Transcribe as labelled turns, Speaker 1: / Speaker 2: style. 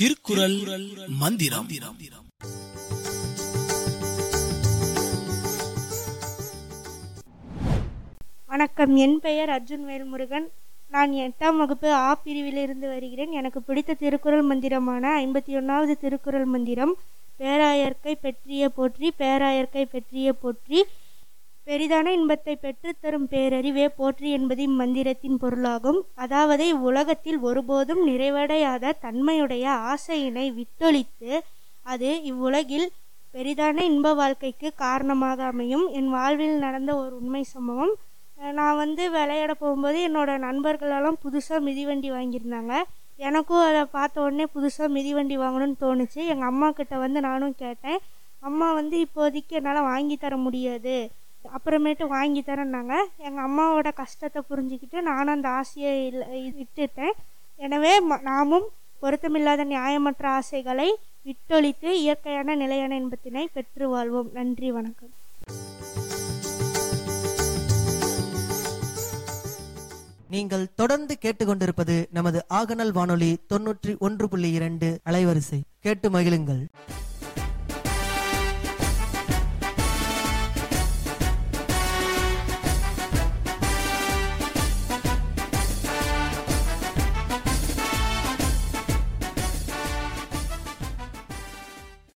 Speaker 1: திருக்குறள் மந்திரம்.
Speaker 2: வணக்கம். என் பெயர் அர்ஜுன் வேல்முருகன். நான் எட்டாம் வகுப்பு ஆ பிரிவிலிருந்து வருகிறேன். எனக்கு பிடித்த திருக்குறள் மந்திரமான ஐம்பத்தி ஒன்றாவது திருக்குறள் மந்திரம் பேராயர்க்கை பெற்றிய போற்றி பேராயர்க்கை பெற்றிய போற்றி பெரிதான இன்பத்தை பெற்றுத்தரும் பேரறிவே போற்றி என்பது இம்மந்திரத்தின் பொருளாகும். அதாவது இவ்வுலகத்தில் ஒருபோதும் நிறைவடையாத தன்மையுடைய ஆசையினை விட்டொழித்து அது இவ்வுலகில் பெரிதான இன்ப வாழ்க்கைக்கு காரணமாக அமையும். என் வாழ்வில் நடந்த ஒரு உண்மை சம்பவம். நான் வந்து விளையாட போகும்போது என்னோட நண்பர்களெல்லாம் புதுசாக மிதிவண்டி வாங்கியிருந்தாங்க. எனக்கும் அதை பார்த்த உடனே புதுசாக மிதிவண்டி வாங்கணும்னு தோணுச்சு. எங்கள் அம்மா கிட்ட வந்து நானும் கேட்டேன். அம்மா வந்து இப்போதைக்கு என்னால் வாங்கி தர முடியாது. அப்புறமேட்டு வாங்கி தரேன்னாங்க. எங்கள் அம்மாவோட கஷ்டத்தை புரிஞ்சுக்கிட்டு நானும் அந்த ஆசையை இல்லை விட்டுட்டேன். எனவே ம- நாமும் பொருத்தமில்லாத நியாயமற்ற ஆசைகளை விட்டொழித்து இயற்கையான நிலையான இன்பத்தினை பெற்று வாழ்வோம். நன்றி வணக்கம்.
Speaker 3: நீங்கள் தொடர்ந்து கேட்டுக்கொண்டிருப்பது நமது ஆகநல் வானொலி தொன்னூற்றி ஒன்று புள்ளி இரண்டு அலைவரிசை. கேட்டு மகிழுங்கள்.